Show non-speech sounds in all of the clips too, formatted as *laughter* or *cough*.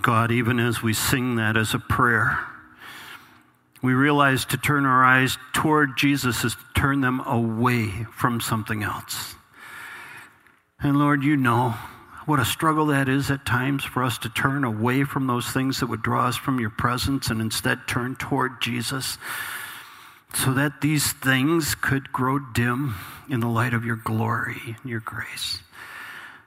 God, even as we sing that as a prayer, we realize to turn our eyes toward Jesus is to turn them away from something else. And Lord, you know what a struggle that is at times for us to turn away from those things that would draw us from your presence and instead turn toward Jesus so that these things could grow dim in the light of your glory and your grace.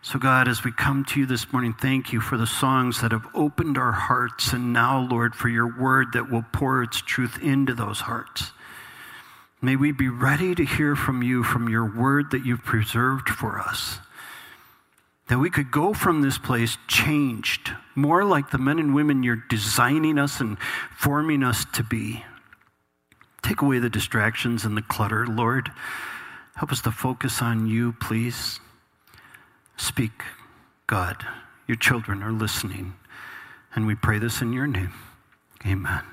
So, God, as we come to you this morning, thank you for the songs that have opened our hearts, and now, Lord, for your word that will pour its truth into those hearts. May we be ready to hear from you, from your word that you've preserved for us. That we could go from this place changed, more like the men and women you're designing us and forming us to be. Take away the distractions and the clutter, Lord. Help us to focus on you, please. Speak, God. Your children are listening. And we pray this in your name. Amen.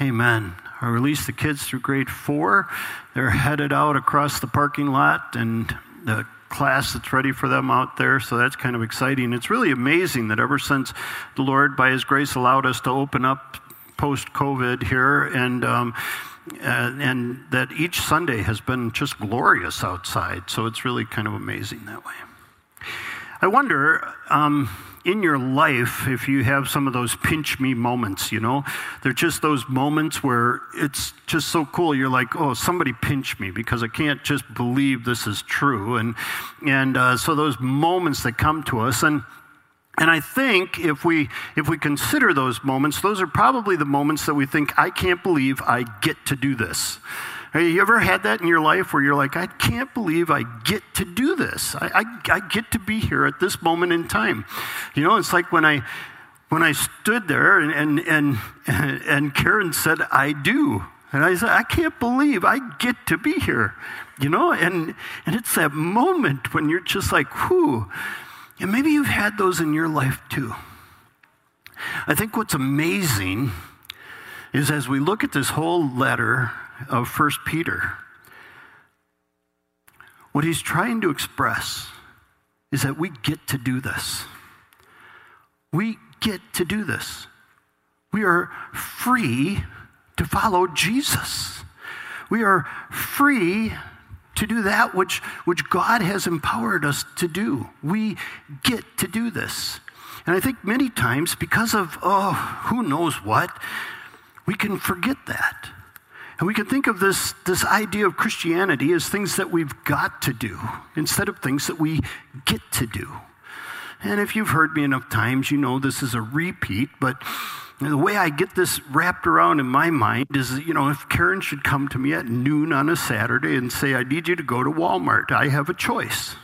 Amen. I released the kids through grade four. They're headed out across the parking lot, and the class that's ready for them out there. So that's kind of exciting. It's really amazing that ever since the Lord, by His grace, allowed us to open up post COVID here, and um, uh, and that each Sunday has been just glorious outside. So it's really kind of amazing that way. I wonder um, in your life if you have some of those pinch me moments, you know? They're just those moments where it's just so cool. You're like, oh, somebody pinch me because I can't just believe this is true. And, and uh, so those moments that come to us. And, and I think if we, if we consider those moments, those are probably the moments that we think, I can't believe I get to do this. Have you ever had that in your life where you're like, I can't believe I get to do this. I, I, I get to be here at this moment in time. You know, it's like when I when I stood there and, and, and, *laughs* and Karen said, I do. And I said, I can't believe I get to be here. You know, and, and it's that moment when you're just like, whew. And maybe you've had those in your life too. I think what's amazing is as we look at this whole letter, of First Peter, what he's trying to express is that we get to do this. We get to do this. We are free to follow Jesus. We are free to do that which, which God has empowered us to do. We get to do this. And I think many times, because of, oh, who knows what, we can forget that. And we can think of this, this idea of Christianity as things that we've got to do instead of things that we get to do. And if you've heard me enough times, you know this is a repeat, but the way I get this wrapped around in my mind is, you know, if Karen should come to me at noon on a Saturday and say, I need you to go to Walmart, I have a choice.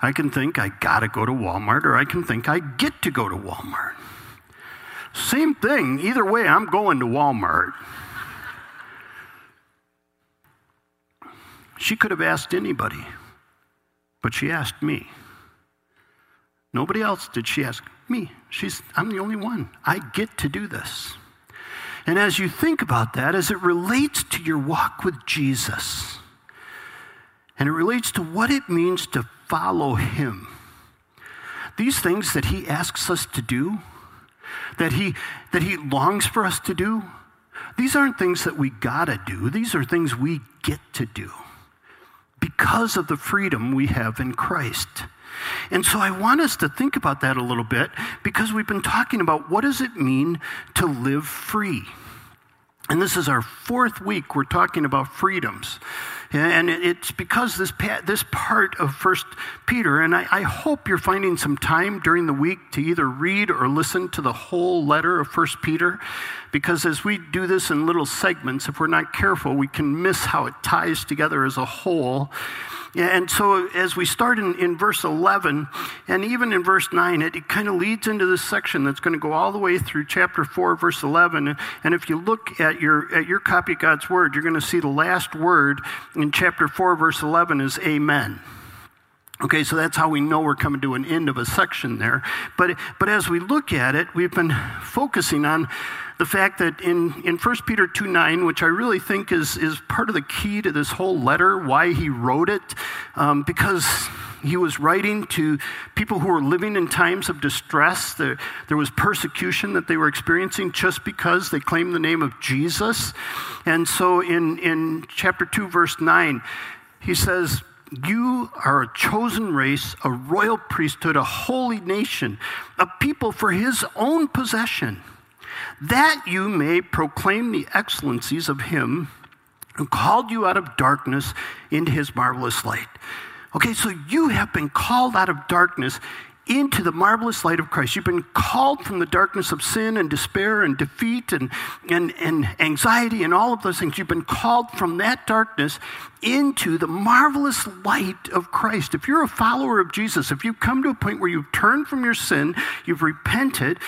I can think I gotta go to Walmart, or I can think I get to go to Walmart. Same thing, either way, I'm going to Walmart. She could have asked anybody, but she asked me. Nobody else did she ask me. She's, I'm the only one. I get to do this. And as you think about that, as it relates to your walk with Jesus, and it relates to what it means to follow Him, these things that He asks us to do, that He, that he longs for us to do, these aren't things that we gotta do, these are things we get to do because of the freedom we have in Christ. And so I want us to think about that a little bit because we've been talking about what does it mean to live free? And this is our fourth week we're talking about freedoms. And it's because this, this part of First Peter, and I, I, hope you're finding some time during the week to either read or listen to the whole letter of First Peter, because as we do this in little segments, if we're not careful, we can miss how it ties together as a whole. And so, as we start in, in verse 11, and even in verse 9, it, it kind of leads into this section that's going to go all the way through chapter 4, verse 11. And if you look at your, at your copy of God's Word, you're going to see the last word in chapter 4, verse 11 is Amen. Okay, so that's how we know we're coming to an end of a section there. But, but as we look at it, we've been focusing on the fact that in, in 1 Peter 2 9, which I really think is, is part of the key to this whole letter, why he wrote it, um, because he was writing to people who were living in times of distress. There, there was persecution that they were experiencing just because they claimed the name of Jesus. And so in, in chapter 2, verse 9, he says, you are a chosen race, a royal priesthood, a holy nation, a people for his own possession, that you may proclaim the excellencies of him who called you out of darkness into his marvelous light. Okay, so you have been called out of darkness into the marvelous light of Christ. You've been called from the darkness of sin and despair and defeat and, and, and anxiety and all of those things. You've been called from that darkness into the marvelous light of Christ. If you're a follower of Jesus, if you've come to a point where you've turned from your sin, you've repented,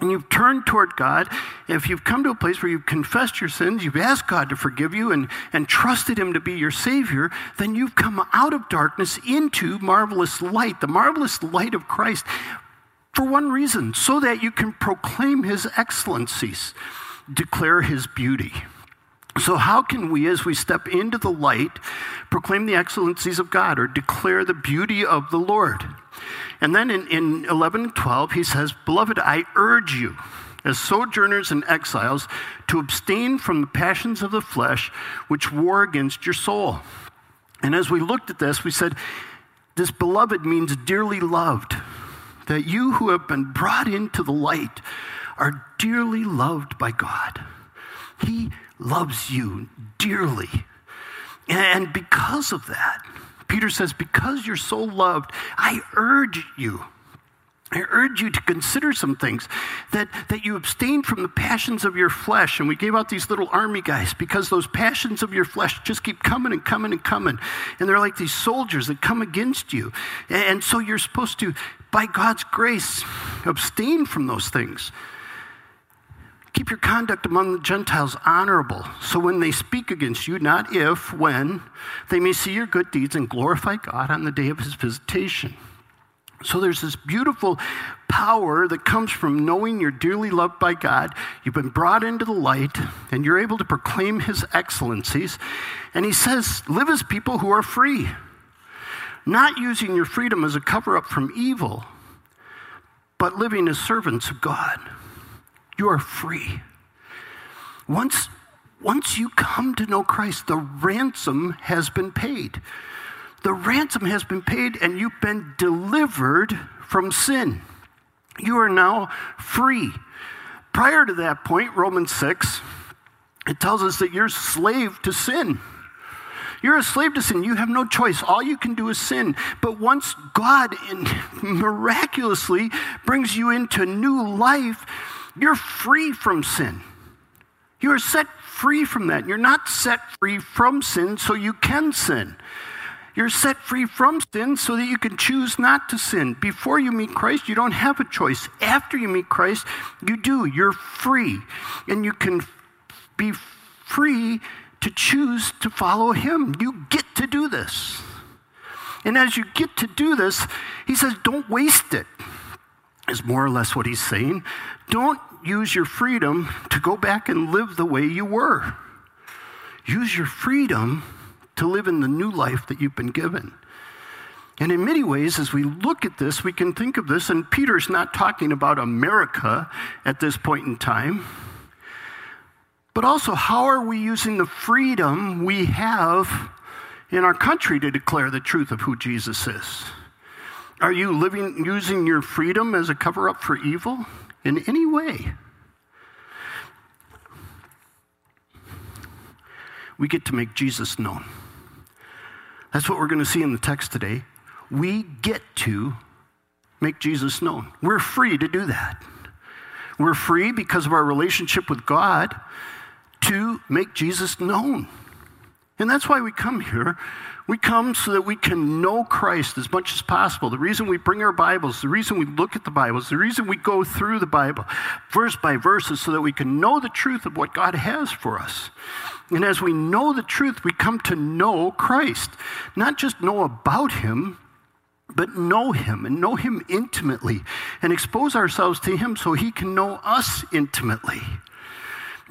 and you've turned toward God, if you've come to a place where you've confessed your sins, you've asked God to forgive you and, and trusted Him to be your Savior, then you've come out of darkness into marvelous light, the marvelous light of Christ, for one reason, so that you can proclaim His excellencies, declare His beauty. So, how can we, as we step into the light, proclaim the excellencies of God or declare the beauty of the Lord? And then in, in 11 and 12, he says, Beloved, I urge you, as sojourners and exiles, to abstain from the passions of the flesh which war against your soul. And as we looked at this, we said, This beloved means dearly loved. That you who have been brought into the light are dearly loved by God. He loves you dearly. And because of that, Peter says, Because you're so loved, I urge you. I urge you to consider some things that, that you abstain from the passions of your flesh. And we gave out these little army guys because those passions of your flesh just keep coming and coming and coming. And they're like these soldiers that come against you. And so you're supposed to, by God's grace, abstain from those things. Keep your conduct among the Gentiles honorable, so when they speak against you, not if, when, they may see your good deeds and glorify God on the day of his visitation. So there's this beautiful power that comes from knowing you're dearly loved by God. You've been brought into the light, and you're able to proclaim his excellencies. And he says, live as people who are free, not using your freedom as a cover up from evil, but living as servants of God. You are free. Once, once you come to know Christ, the ransom has been paid. The ransom has been paid, and you've been delivered from sin. You are now free. Prior to that point, Romans 6, it tells us that you're slave to sin. You're a slave to sin. You have no choice. All you can do is sin. But once God *laughs* miraculously brings you into new life, you're free from sin. You are set free from that. You're not set free from sin so you can sin. You're set free from sin so that you can choose not to sin. Before you meet Christ, you don't have a choice. After you meet Christ, you do. You're free. And you can be free to choose to follow Him. You get to do this. And as you get to do this, He says, don't waste it is more or less what he's saying. Don't use your freedom to go back and live the way you were. Use your freedom to live in the new life that you've been given. And in many ways, as we look at this, we can think of this, and Peter's not talking about America at this point in time, but also how are we using the freedom we have in our country to declare the truth of who Jesus is? Are you living using your freedom as a cover up for evil in any way? We get to make Jesus known. That's what we're going to see in the text today. We get to make Jesus known. We're free to do that. We're free because of our relationship with God to make Jesus known. And that's why we come here we come so that we can know Christ as much as possible. The reason we bring our Bibles, the reason we look at the Bibles, the reason we go through the Bible verse by verse is so that we can know the truth of what God has for us. And as we know the truth, we come to know Christ. Not just know about Him, but know Him and know Him intimately and expose ourselves to Him so He can know us intimately.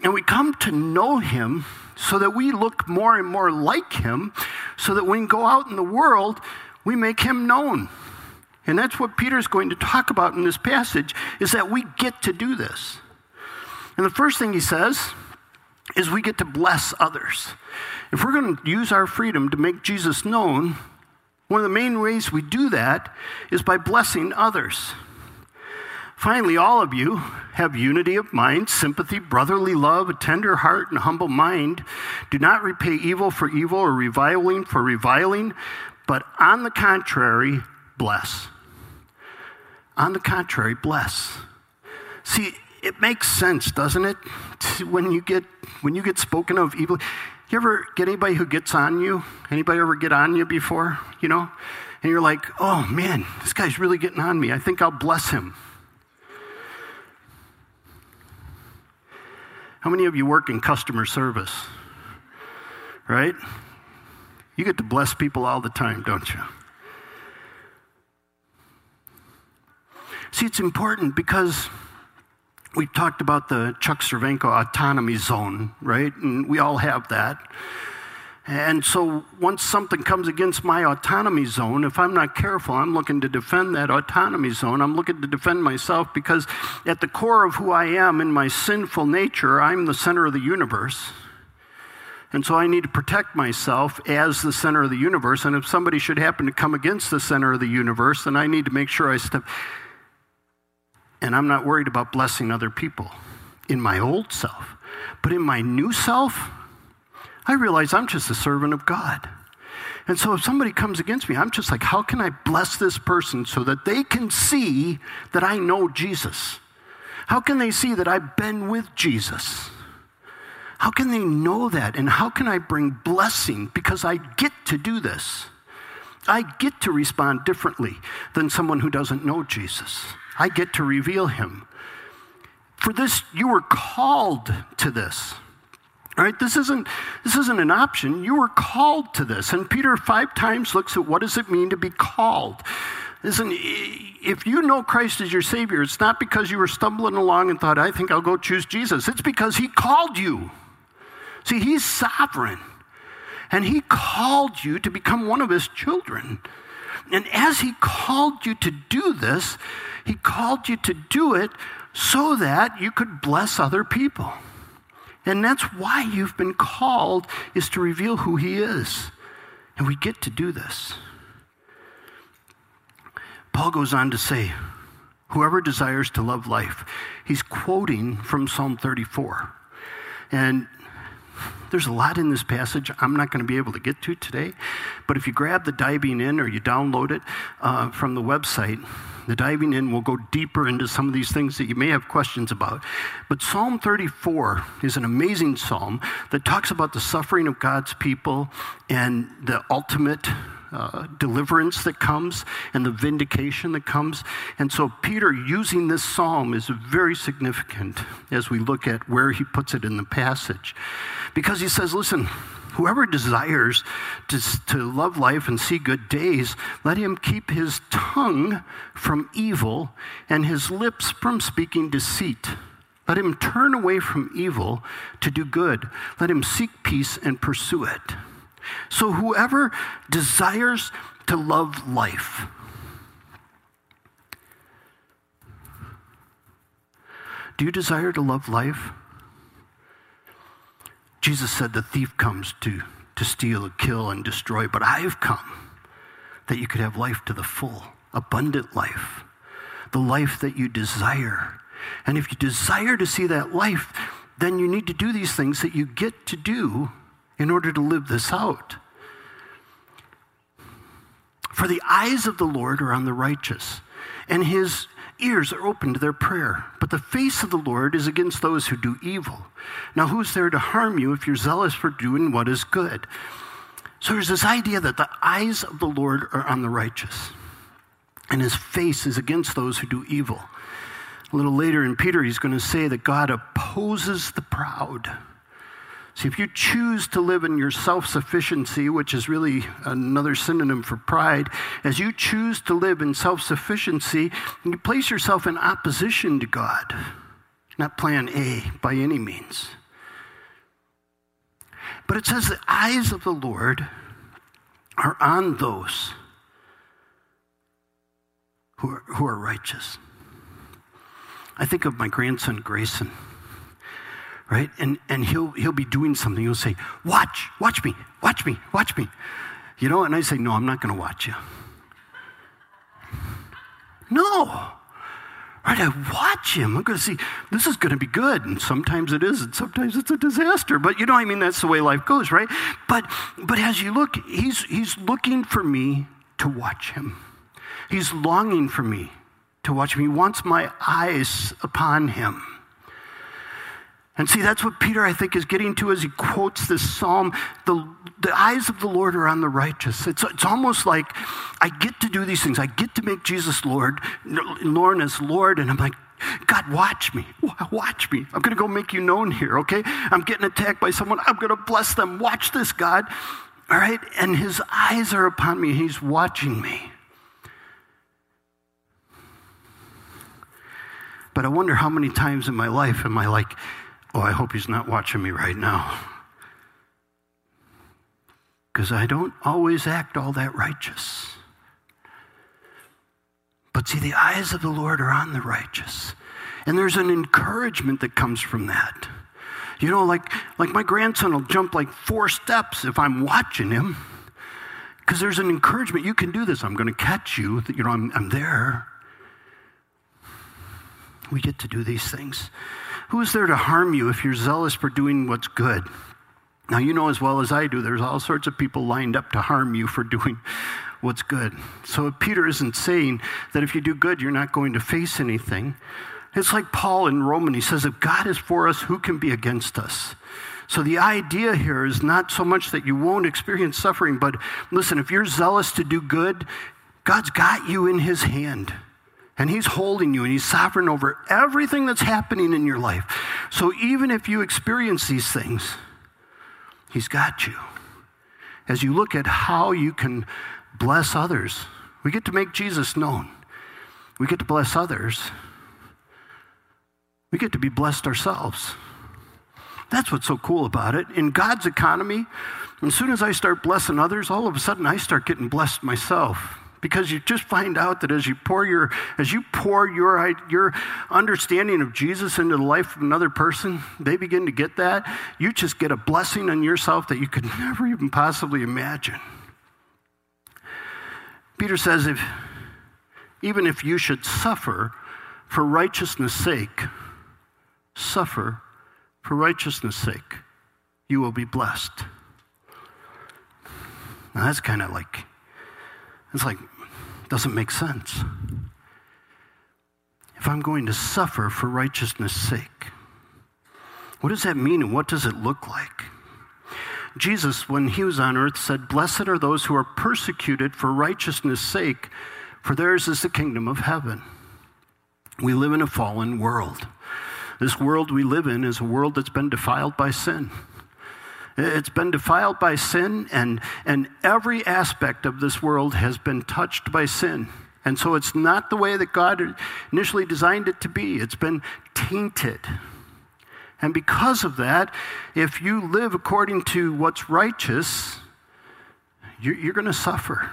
And we come to know Him so that we look more and more like Him, so that when we go out in the world, we make Him known. And that's what Peter's going to talk about in this passage is that we get to do this. And the first thing he says is we get to bless others. If we're going to use our freedom to make Jesus known, one of the main ways we do that is by blessing others. Finally, all of you have unity of mind, sympathy, brotherly love, a tender heart, and humble mind. Do not repay evil for evil or reviling for reviling, but on the contrary, bless. On the contrary, bless. See, it makes sense, doesn't it? *laughs* When you get when you get spoken of evil, you ever get anybody who gets on you? Anybody ever get on you before? You know, and you're like, oh man, this guy's really getting on me. I think I'll bless him. How many of you work in customer service? Right? You get to bless people all the time, don't you? See, it's important because we talked about the Chuck Cervenko autonomy zone, right? And we all have that. And so once something comes against my autonomy zone, if I'm not careful, I'm looking to defend that autonomy zone. I'm looking to defend myself because at the core of who I am in my sinful nature, I'm the center of the universe. And so I need to protect myself as the center of the universe. And if somebody should happen to come against the center of the universe, then I need to make sure I step and I'm not worried about blessing other people in my old self. But in my new self, I realize I'm just a servant of God. And so if somebody comes against me, I'm just like, how can I bless this person so that they can see that I know Jesus? How can they see that I've been with Jesus? How can they know that? And how can I bring blessing because I get to do this? I get to respond differently than someone who doesn't know Jesus. I get to reveal him. For this, you were called to this. Right, this isn't, this isn't an option. You were called to this. And Peter five times looks at what does it mean to be called. Listen, if you know Christ as your Savior, it's not because you were stumbling along and thought, I think I'll go choose Jesus. It's because He called you. See, He's sovereign. And He called you to become one of His children. And as He called you to do this, he called you to do it so that you could bless other people. And that's why you've been called is to reveal who he is. And we get to do this. Paul goes on to say, whoever desires to love life. He's quoting from Psalm 34. And there's a lot in this passage I'm not going to be able to get to today. But if you grab the diving in or you download it uh, from the website, the diving in will go deeper into some of these things that you may have questions about. But Psalm 34 is an amazing psalm that talks about the suffering of God's people and the ultimate uh, deliverance that comes and the vindication that comes. And so, Peter using this psalm is very significant as we look at where he puts it in the passage. Because he says, listen, Whoever desires to, to love life and see good days, let him keep his tongue from evil and his lips from speaking deceit. Let him turn away from evil to do good. Let him seek peace and pursue it. So, whoever desires to love life, do you desire to love life? Jesus said, The thief comes to, to steal, kill, and destroy, but I've come that you could have life to the full, abundant life, the life that you desire. And if you desire to see that life, then you need to do these things that you get to do in order to live this out. For the eyes of the Lord are on the righteous, and his ears are open to their prayer. But the face of the Lord is against those who do evil. Now, who's there to harm you if you're zealous for doing what is good? So there's this idea that the eyes of the Lord are on the righteous, and his face is against those who do evil. A little later in Peter, he's going to say that God opposes the proud. See, if you choose to live in your self sufficiency, which is really another synonym for pride, as you choose to live in self sufficiency, you place yourself in opposition to God, not plan A by any means. But it says the eyes of the Lord are on those who are, who are righteous. I think of my grandson Grayson right? And, and he'll, he'll be doing something. He'll say, Watch, watch me, watch me, watch me. You know, and I say, No, I'm not going to watch you. No. Right, I watch him. I'm going to see, this is going to be good. And sometimes it is, and sometimes it's a disaster. But you know, I mean, that's the way life goes, right? But, but as you look, he's, he's looking for me to watch him. He's longing for me to watch him. He wants my eyes upon him. And see, that's what Peter, I think, is getting to as he quotes this psalm. The, the eyes of the Lord are on the righteous. It's, it's almost like I get to do these things. I get to make Jesus Lord, Lord as Lord, and I'm like, God, watch me. Watch me. I'm going to go make you known here, okay? I'm getting attacked by someone. I'm going to bless them. Watch this, God. All right? And his eyes are upon me. He's watching me. But I wonder how many times in my life am I like, Oh, I hope he's not watching me right now. Because I don't always act all that righteous. But see, the eyes of the Lord are on the righteous. And there's an encouragement that comes from that. You know, like, like my grandson will jump like four steps if I'm watching him. Because there's an encouragement. You can do this. I'm going to catch you. You know, I'm, I'm there. We get to do these things. Who is there to harm you if you're zealous for doing what's good? Now, you know as well as I do, there's all sorts of people lined up to harm you for *laughs* doing what's good. So Peter isn't saying that if you do good, you're not going to face anything. It's like Paul in Roman. He says, if God is for us, who can be against us? So the idea here is not so much that you won't experience suffering, but listen, if you're zealous to do good, God's got you in his hand. And He's holding you and He's sovereign over everything that's happening in your life. So even if you experience these things, He's got you. As you look at how you can bless others, we get to make Jesus known. We get to bless others. We get to be blessed ourselves. That's what's so cool about it. In God's economy, as soon as I start blessing others, all of a sudden I start getting blessed myself because you just find out that as you pour your as you pour your your understanding of Jesus into the life of another person, they begin to get that. You just get a blessing on yourself that you could *laughs* never even possibly imagine. Peter says if even if you should suffer for righteousness' sake, suffer for righteousness' sake, you will be blessed. Now that's kind of like, it's like, doesn't make sense. If I'm going to suffer for righteousness' sake, what does that mean and what does it look like? Jesus, when he was on earth, said, Blessed are those who are persecuted for righteousness' sake, for theirs is the kingdom of heaven. We live in a fallen world. This world we live in is a world that's been defiled by sin. It's been defiled by sin, and, and every aspect of this world has been touched by sin. And so it's not the way that God initially designed it to be, it's been tainted. And because of that, if you live according to what's righteous, you're, you're going to suffer.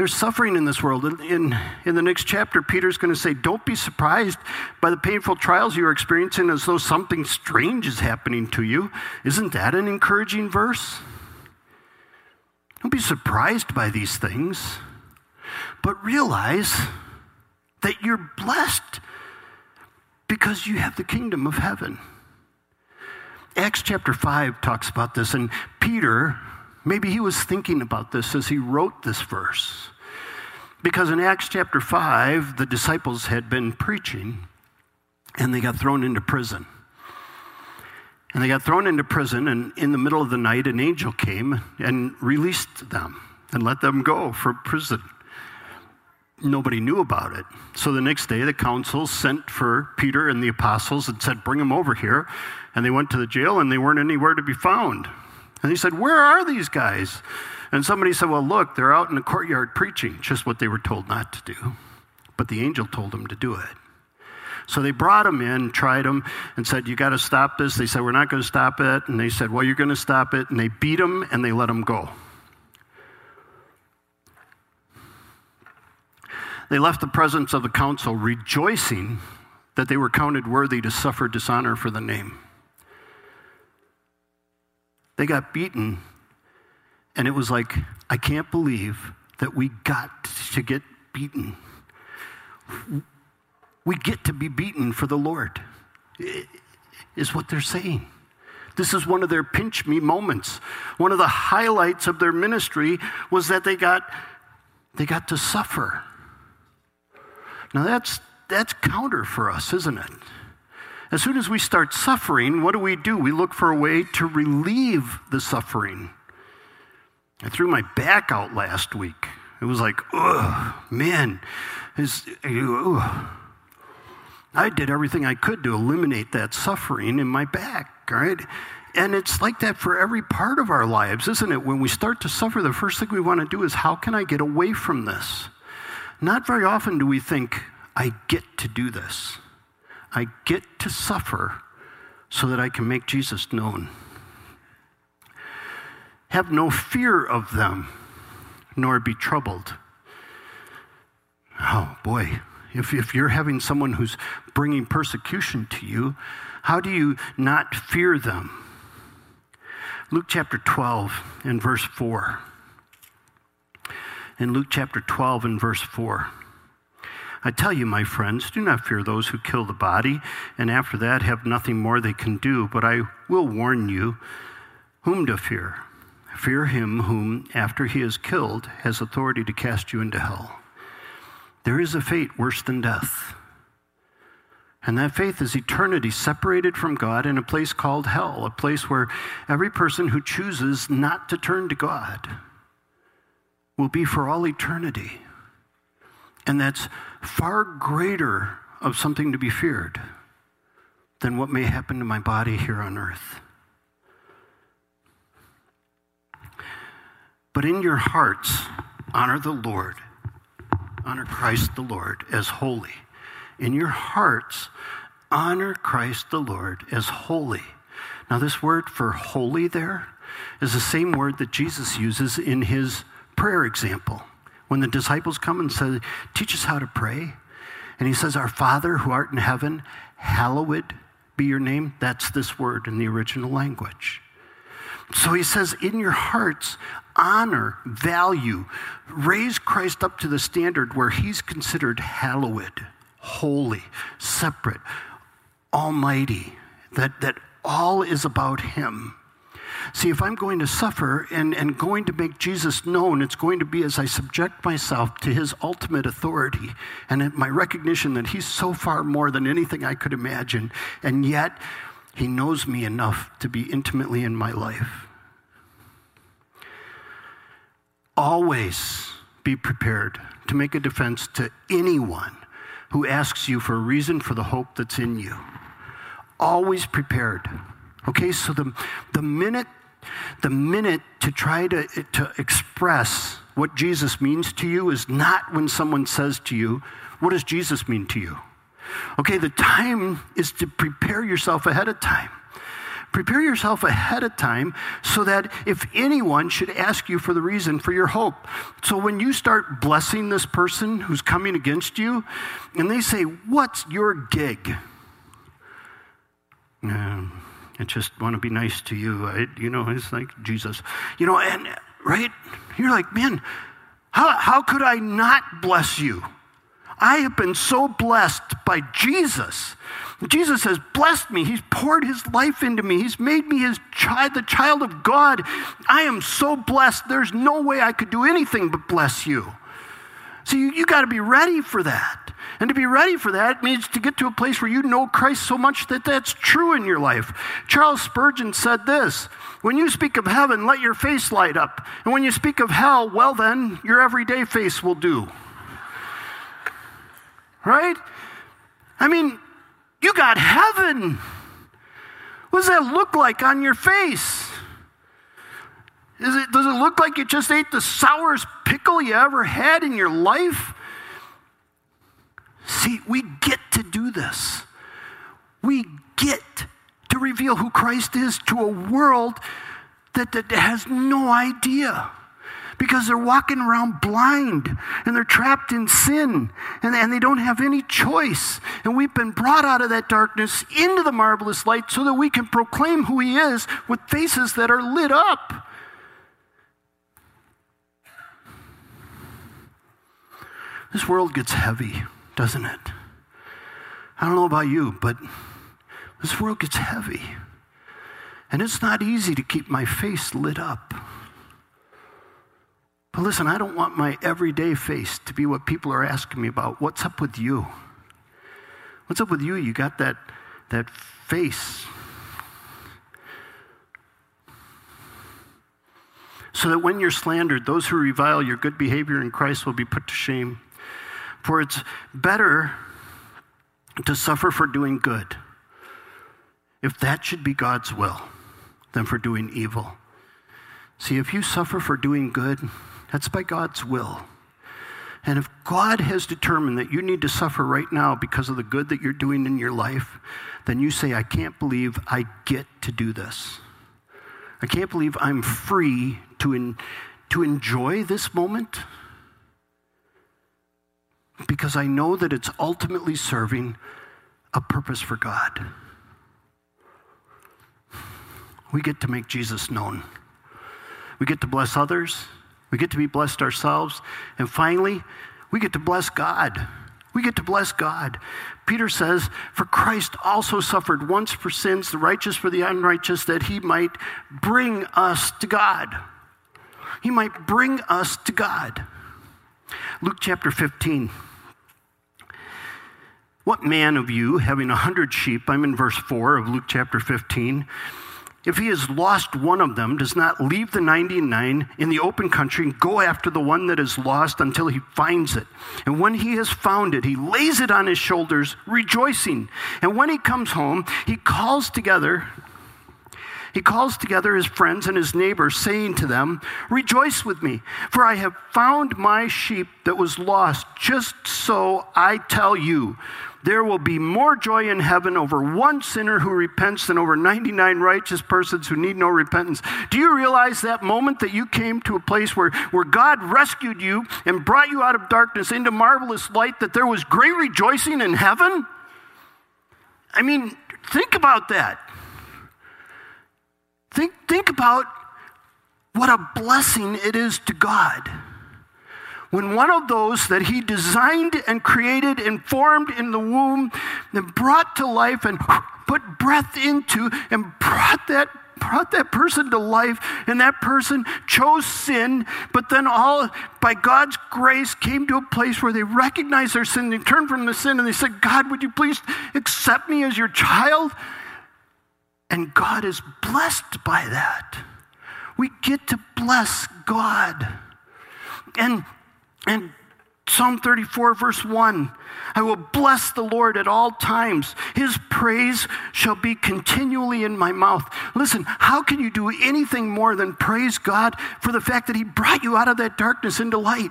There's suffering in this world. In, in the next chapter, Peter's going to say, Don't be surprised by the painful trials you're experiencing as though something strange is happening to you. Isn't that an encouraging verse? Don't be surprised by these things, but realize that you're blessed because you have the kingdom of heaven. Acts chapter 5 talks about this, and Peter Maybe he was thinking about this as he wrote this verse. Because in Acts chapter 5, the disciples had been preaching and they got thrown into prison. And they got thrown into prison, and in the middle of the night, an angel came and released them and let them go from prison. nobody knew about it. So the next day, the council sent for Peter and the apostles and said, Bring them over here. And they went to the jail and they weren't anywhere to be found. And he said, Where are these guys? And somebody said, Well, look, they're out in the courtyard preaching, just what they were told not to do. But the angel told them to do it. So they brought him in, tried him, and said, You got to stop this. They said, We're not going to stop it. And they said, Well, you're going to stop it. And they beat him and they let him go. They left the presence of the council rejoicing that they were counted worthy to suffer dishonor for the name. They got beaten, and it was like, I can't believe that we got to get beaten. We get to be beaten for the Lord, is what they're saying. This is one of their pinch me moments. One of the highlights of their ministry was that they got, they got to suffer. Now that's, that's counter for us, isn't it? As soon as we start suffering, what do we do? We look for a way to relieve the suffering. I threw my back out last week. It was like, ugh, man. Ugh. I did everything I could to eliminate that suffering in my back, right? And it's like that for every part of our lives, isn't it? When we start to suffer, the first thing we want to do is, how can I get away from this? Not very often do we think, I get to do this. I get to suffer so that I can make Jesus known. Have no fear of them, nor be troubled. Oh, boy. If, if you're having someone who's bringing persecution to you, how do you not fear them? Luke chapter 12 and verse 4 in Luke chapter 12 and verse 4. I tell you, my friends, do not fear those who kill the body, and after that have nothing more they can do, but I will warn you whom to fear. Fear him whom, after he is killed, has authority to cast you into hell. There is a fate worse than death. And that faith is eternity separated from God in a place called hell, a place where every person who chooses not to turn to God will be for all eternity. And that's far greater of something to be feared than what may happen to my body here on earth. But in your hearts, honor the Lord, honor Christ the Lord as holy. In your hearts, honor Christ the Lord as holy. Now, this word for holy there is the same word that Jesus uses in his prayer example. When the disciples come and say, Teach us how to pray. And he says, Our Father who art in heaven, hallowed be your name. That's this word in the original language. So he says, In your hearts, honor, value, raise Christ up to the standard where he's considered hallowed, holy, separate, almighty, that, that all is about him. See, if I'm going to suffer and, and going to make Jesus known, it's going to be as I subject myself to his ultimate authority and my recognition that he's so far more than anything I could imagine. And yet, he knows me enough to be intimately in my life. Always be prepared to make a defense to anyone who asks you for a reason for the hope that's in you. Always prepared. Okay, so the, the minute the minute to try to, to express what Jesus means to you is not when someone says to you, What does Jesus mean to you? Okay, the time is to prepare yourself ahead of time. Prepare yourself ahead of time so that if anyone should ask you for the reason for your hope. So when you start blessing this person who's coming against you and they say, What's your gig? Um, I just want to be nice to you. I, you know, it's like Jesus. You know, and right? You're like, man, how, how could I not bless you? I have been so blessed by Jesus. Jesus has blessed me. He's poured his life into me. He's made me his child, the child of God. I am so blessed. There's no way I could do anything but bless you. So you, you got to be ready for that. And to be ready for that means to get to a place where you know Christ so much that that's true in your life. Charles Spurgeon said this When you speak of heaven, let your face light up. And when you speak of hell, well, then, your everyday face will do. right? I mean, you got heaven. What does that look like on your face? It, does it look like you just ate the sourest pickle you ever had in your life? See, we get to do this. We get to reveal who Christ is to a world that, that has no idea because they're walking around blind and they're trapped in sin and, and they don't have any choice. And we've been brought out of that darkness into the marvelous light so that we can proclaim who He is with faces that are lit up. This world gets heavy, doesn't it? I don't know about you, but this world gets heavy. And it's not easy to keep my face lit up. But listen, I don't want my everyday face to be what people are asking me about. What's up with you? What's up with you? You got that, that face. So that when you're slandered, those who revile your good behavior in Christ will be put to shame. For it's better to suffer for doing good, if that should be God's will, than for doing evil. See, if you suffer for doing good, that's by God's will. And if God has determined that you need to suffer right now because of the good that you're doing in your life, then you say, I can't believe I get to do this. I can't believe I'm free to, in, to enjoy this moment because I know that it's ultimately serving a purpose for God. We get to make Jesus known. We get to bless others. We get to be blessed ourselves. And finally, we get to bless God. We get to bless God. Peter says, For Christ also suffered once for sins, the righteous for the unrighteous, that he might bring us to God. He might bring us to God. Luke chapter 15. What man of you, having a hundred sheep, I'm in verse 4 of Luke chapter 15, if he has lost one of them, does not leave the 99 in the open country and go after the one that is lost until he finds it. And when he has found it, he lays it on his shoulders, rejoicing. And when he comes home, he calls together he calls together his friends and his neighbors, saying to them, Rejoice with me, for I have found my sheep that was lost. Just so I tell you, there will be more joy in heaven over one sinner who repents than over 99 righteous persons who need no repentance. Do you realize that moment that you came to a place where, where God rescued you and brought you out of darkness into marvelous light, that there was great rejoicing in heaven? I mean, think about that. Think, think about what a blessing it is to God. When one of those that he designed and created and formed in the womb and brought to life and put breath into and brought that brought that person to life and that person chose sin but then all by god's grace came to a place where they recognized their sin they turned from the sin and they said god would you please accept me as your child and god is blessed by that we get to bless god and and Psalm 34, verse 1 I will bless the Lord at all times. His praise shall be continually in my mouth. Listen, how can you do anything more than praise God for the fact that He brought you out of that darkness into light?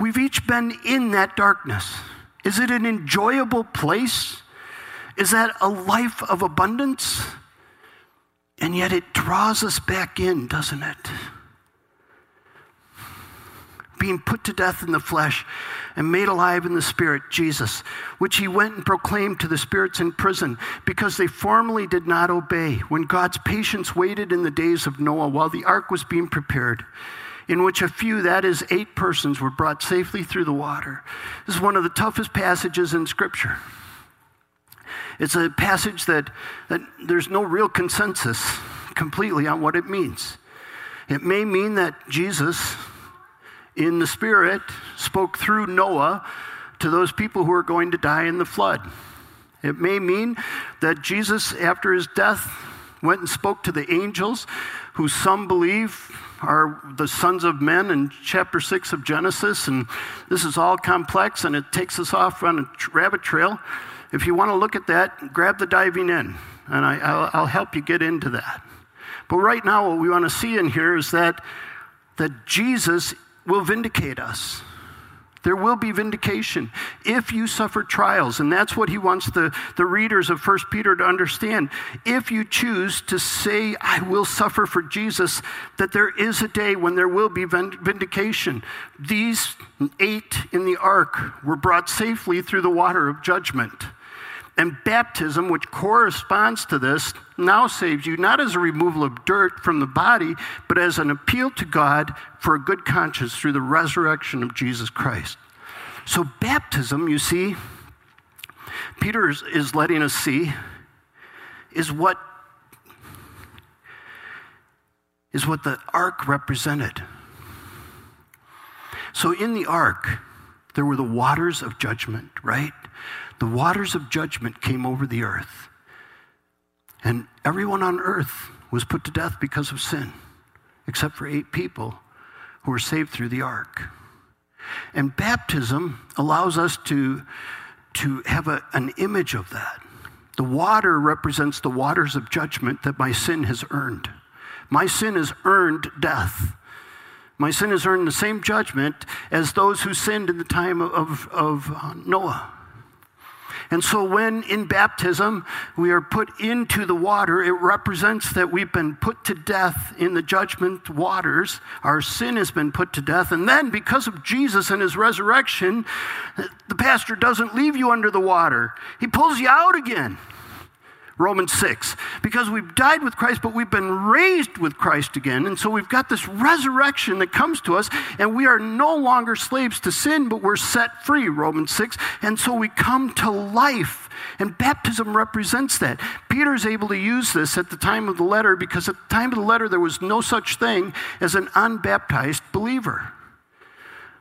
We've each been in that darkness. Is it an enjoyable place? Is that a life of abundance? And yet it draws us back in, doesn't it? being put to death in the flesh and made alive in the spirit, Jesus, which he went and proclaimed to the spirits in prison because they formerly did not obey when God's patience waited in the days of Noah while the ark was being prepared. In which a few, that is, eight persons, were brought safely through the water. This is one of the toughest passages in Scripture. It's a passage that, that there's no real consensus completely on what it means. It may mean that Jesus in the Spirit spoke through Noah to those people who are going to die in the flood. It may mean that Jesus, after his death, went and spoke to the angels, who some believe are the sons of men in chapter 6 of Genesis, and this is all complex and it takes us off on a rabbit trail. If you want to look at that, grab the diving in, and I, will help you get into that. But right now, what we want to see in here is that, that Jesus will vindicate us. There will be vindication if you suffer trials. And that's what he wants the, the readers of 1 Peter to understand. If you choose to say, I will suffer for Jesus, that there is a day when there will be vindication. These eight in the ark were brought safely through the water of judgment. And baptism, which corresponds to this, now saves you not as a removal of dirt from the body, but as an appeal to God for a good conscience through the resurrection of Jesus Christ. So, baptism, you see, Peter is, letting us see, is what, is what the ark represented. So, in the ark, there were the waters of judgment, right? The waters of judgment came over the earth. And everyone on earth was put to death because of sin, except for eight people who were saved through the ark. And baptism allows us to, to have a, an image of that. The water represents the waters of judgment that my sin has earned. My sin has earned death. My sin has earned the same judgment as those who sinned in the time of, of Noah. And so, when in baptism we are put into the water, it represents that we've been put to death in the judgment waters. Our sin has been put to death. And then, because of Jesus and his resurrection, the pastor doesn't leave you under the water, he pulls you out again. Romans 6. Because we've died with Christ, but we've been raised with Christ again. And so we've got this resurrection that comes to us, and we are no longer slaves to sin, but we're set free, Romans 6. And so we come to life. And baptism represents that. Peter's able to use this at the time of the letter because at the time of the letter, there was no such thing as an unbaptized believer.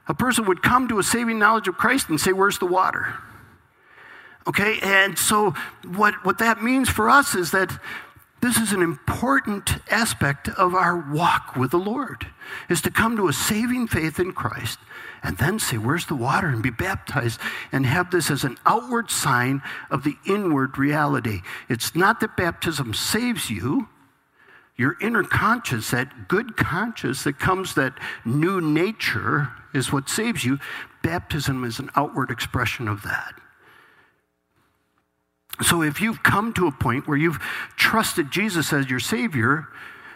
A person would come to a saving knowledge of Christ and say, Where's the water? Okay, and so what, what that means for us is that this is an important aspect of our walk with the Lord, is to come to a saving faith in Christ and then say, Where's the water? and be baptized and have this as an outward sign of the inward reality. It's not that baptism saves you. Your inner conscience, that good conscience that comes, that new nature, is what saves you. Baptism is an outward expression of that. So if you've come to a point where you've trusted Jesus as your Savior,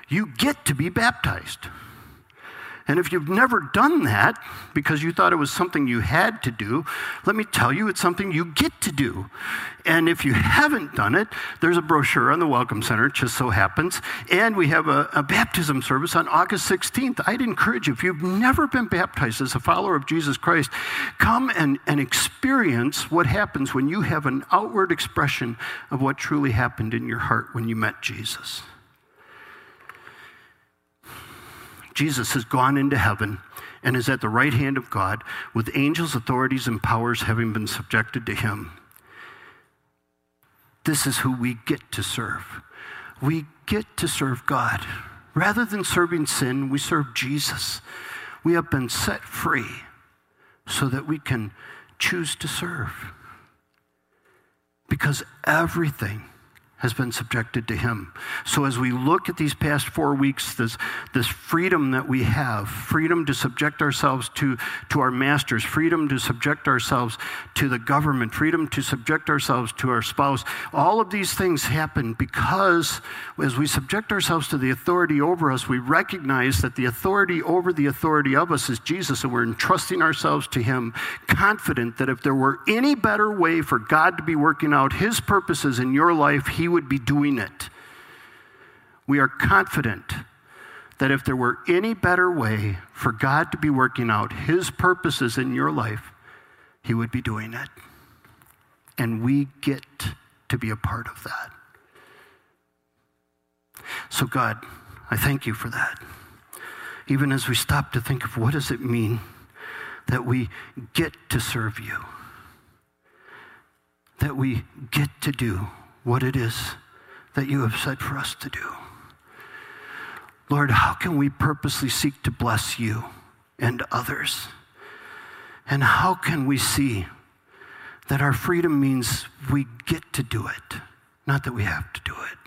you get to be baptized. And if you've never done that because you thought it was something you had to do, let me tell you, it's something you get to do. And if you haven't done it, there's a brochure on the Welcome Center, it just so happens. And we have a, a baptism service on August 16th. I'd encourage you, if you've never been baptized as a follower of Jesus Christ, come and, and experience what happens when you have an outward expression of what truly happened in your heart when you met Jesus. Jesus has gone into heaven and is at the right hand of God, with angels, authorities, and powers having been subjected to him. This is who we get to serve. We get to serve God. Rather than serving sin, we serve Jesus. We have been set free so that we can choose to serve. Because everything has been subjected to him. So as we look at these past four weeks, this, this freedom that we have, freedom to subject ourselves to, to our masters, freedom to subject ourselves to the government, freedom to subject ourselves to our spouse, all of these things happen because as we subject ourselves to the authority over us, we recognize that the authority over the authority of us is Jesus, and we're entrusting ourselves to him, confident that if there were any better way for God to be working out his purposes in your life, he would be doing it. We are confident that if there were any better way for God to be working out His purposes in your life, He would be doing it. And we get to be a part of that. So, God, I thank you for that. Even as we stop to think of what does it mean that we get to serve you, that we get to do what it is that you have said for us to do. Lord, how can we purposely seek to bless you and others? And how can we see that our freedom means we get to do it, not that we have to do it?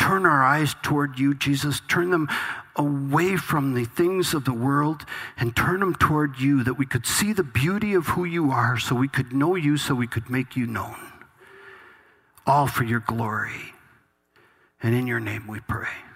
Turn our eyes toward you, Jesus. Turn them away from the things of the world and turn them toward you that we could see the beauty of who you are, so we could know you, so we could make you known. All for your glory. And in your name we pray.